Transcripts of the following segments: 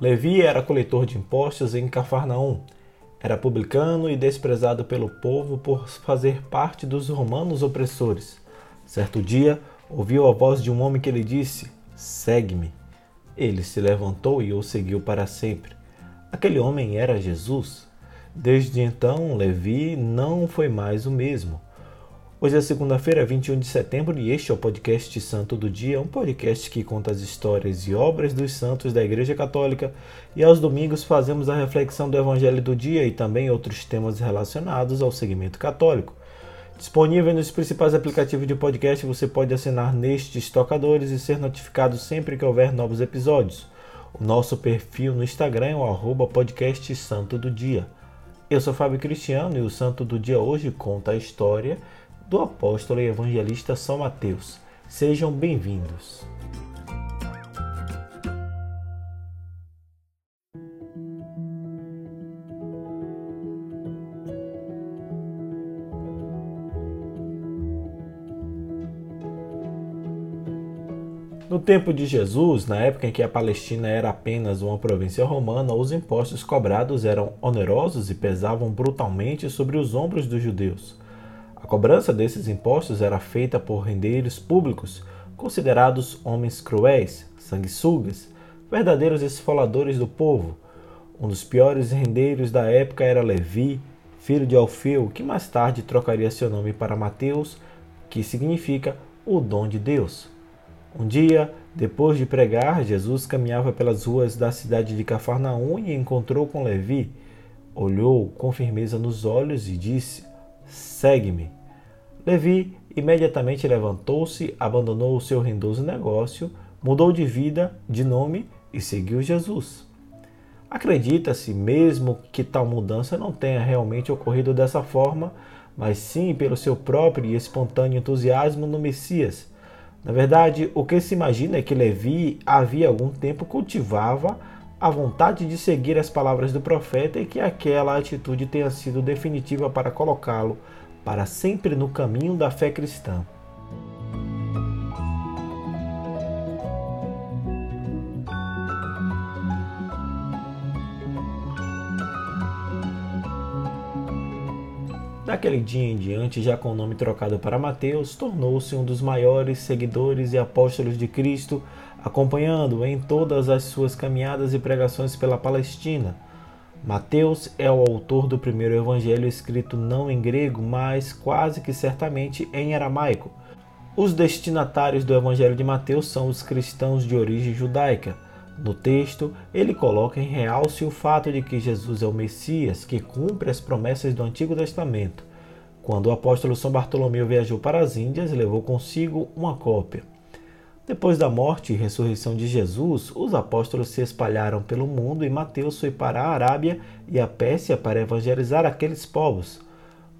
Levi era coletor de impostos em Cafarnaum. Era publicano e desprezado pelo povo por fazer parte dos romanos opressores. Certo dia, ouviu a voz de um homem que lhe disse: Segue-me. Ele se levantou e o seguiu para sempre. Aquele homem era Jesus. Desde então, Levi não foi mais o mesmo. Hoje é segunda-feira, 21 de setembro, e este é o podcast Santo do Dia, um podcast que conta as histórias e obras dos santos da Igreja Católica, e aos domingos fazemos a reflexão do Evangelho do Dia e também outros temas relacionados ao segmento católico. Disponível nos principais aplicativos de podcast, você pode assinar nestes tocadores e ser notificado sempre que houver novos episódios. O nosso perfil no Instagram é o arroba podcast Santo do Dia. Eu sou Fábio Cristiano e o Santo do Dia hoje conta a história do apóstolo e evangelista São Mateus. Sejam bem-vindos. No tempo de Jesus, na época em que a Palestina era apenas uma província romana, os impostos cobrados eram onerosos e pesavam brutalmente sobre os ombros dos judeus. A cobrança desses impostos era feita por rendeiros públicos, considerados homens cruéis, sanguessugas, verdadeiros esfoladores do povo. Um dos piores rendeiros da época era Levi, filho de Alfeu, que mais tarde trocaria seu nome para Mateus, que significa o dom de Deus. Um dia, depois de pregar, Jesus caminhava pelas ruas da cidade de Cafarnaum e encontrou com Levi. Olhou com firmeza nos olhos e disse: Segue-me. Levi imediatamente levantou-se, abandonou o seu rendoso negócio, mudou de vida, de nome e seguiu Jesus. Acredita-se mesmo que tal mudança não tenha realmente ocorrido dessa forma, mas sim pelo seu próprio e espontâneo entusiasmo no Messias. Na verdade, o que se imagina é que Levi havia algum tempo cultivava a vontade de seguir as palavras do profeta e que aquela atitude tenha sido definitiva para colocá-lo para sempre no caminho da fé cristã. Daquele dia em diante, já com o nome trocado para Mateus, tornou-se um dos maiores seguidores e apóstolos de Cristo, acompanhando-o em todas as suas caminhadas e pregações pela Palestina Mateus é o autor do primeiro evangelho escrito não em grego, mas quase que certamente em aramaico. Os destinatários do evangelho de Mateus são os cristãos de origem judaica. No texto, ele coloca em realce o fato de que Jesus é o Messias que cumpre as promessas do Antigo Testamento. Quando o apóstolo São Bartolomeu viajou para as Índias, levou consigo uma cópia. Depois da morte e ressurreição de Jesus, os apóstolos se espalharam pelo mundo e Mateus foi para a Arábia e a Pérsia para evangelizar aqueles povos.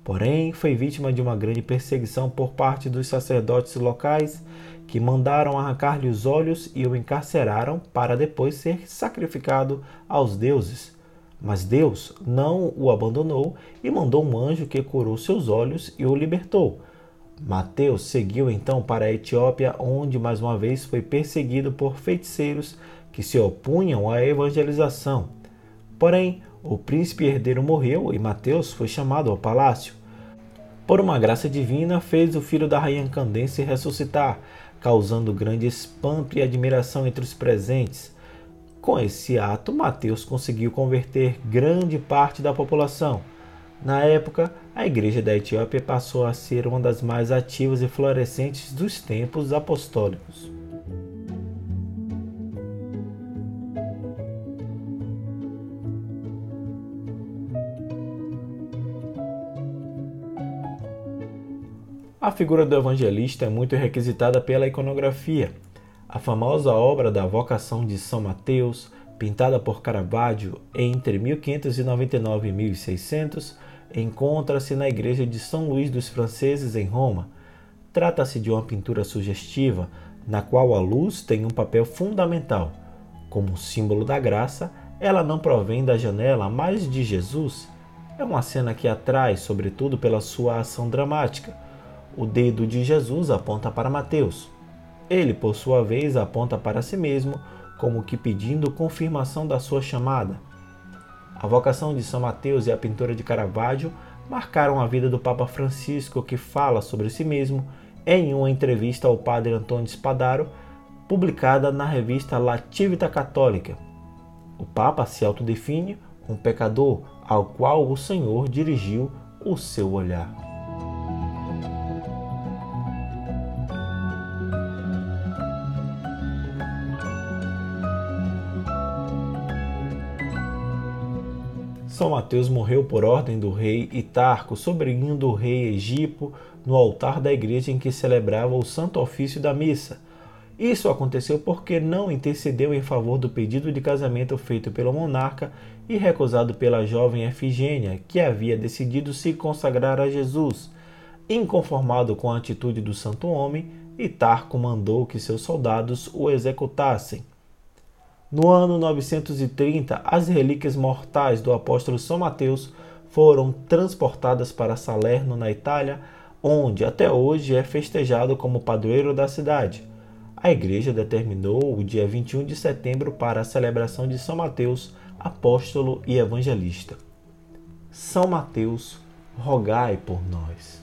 Porém, foi vítima de uma grande perseguição por parte dos sacerdotes locais, que mandaram arrancar-lhe os olhos e o encarceraram para depois ser sacrificado aos deuses. Mas Deus não o abandonou e mandou um anjo que curou seus olhos e o libertou Mateus seguiu então para a Etiópia, onde mais uma vez foi perseguido por feiticeiros que se opunham à evangelização. Porém, o príncipe herdeiro morreu e Mateus foi chamado ao palácio. Por uma graça divina, fez o filho da rainha Candense ressuscitar, causando grande espanto e admiração entre os presentes. Com esse ato, Mateus conseguiu converter grande parte da população. Na época, a Igreja da Etiópia passou a ser uma das mais ativas e florescentes dos tempos apostólicos. A figura do evangelista é muito requisitada pela iconografia. A famosa obra da Vocação de São Mateus, pintada por Caravaggio entre 1599 e 1600, encontra-se na igreja de São Luís dos Franceses, em Roma. Trata-se de uma pintura sugestiva, na qual a luz tem um papel fundamental. Como símbolo da graça, ela não provém da janela, mas de Jesus. É uma cena que atrai, sobretudo pela sua ação dramática. O dedo de Jesus aponta para Mateus. Ele, por sua vez, aponta para si mesmo, como que pedindo confirmação da sua chamada. A vocação de São Mateus e a pintura de Caravaggio marcaram a vida do Papa Francisco, que fala sobre si mesmo em uma entrevista ao padre Antônio Spadaro, publicada na revista Lativita Católica. O Papa se autodefine um pecador ao qual o Senhor dirigiu o seu olhar. São Mateus morreu por ordem do rei Itarco, sobrinho do rei Egipo, no altar da igreja em que celebrava o santo ofício da missa. Isso aconteceu porque não intercedeu em favor do pedido de casamento feito pelo monarca e recusado pela jovem Efigênia, que havia decidido se consagrar a Jesus. Inconformado com a atitude do santo homem, Itarco mandou que seus soldados o executassem. No ano 930, as relíquias mortais do apóstolo São Mateus foram transportadas para Salerno, na Itália, onde até hoje é festejado como padroeiro da cidade. A igreja determinou o dia 21 de setembro para a celebração de São Mateus, apóstolo e evangelista. São Mateus, rogai por nós.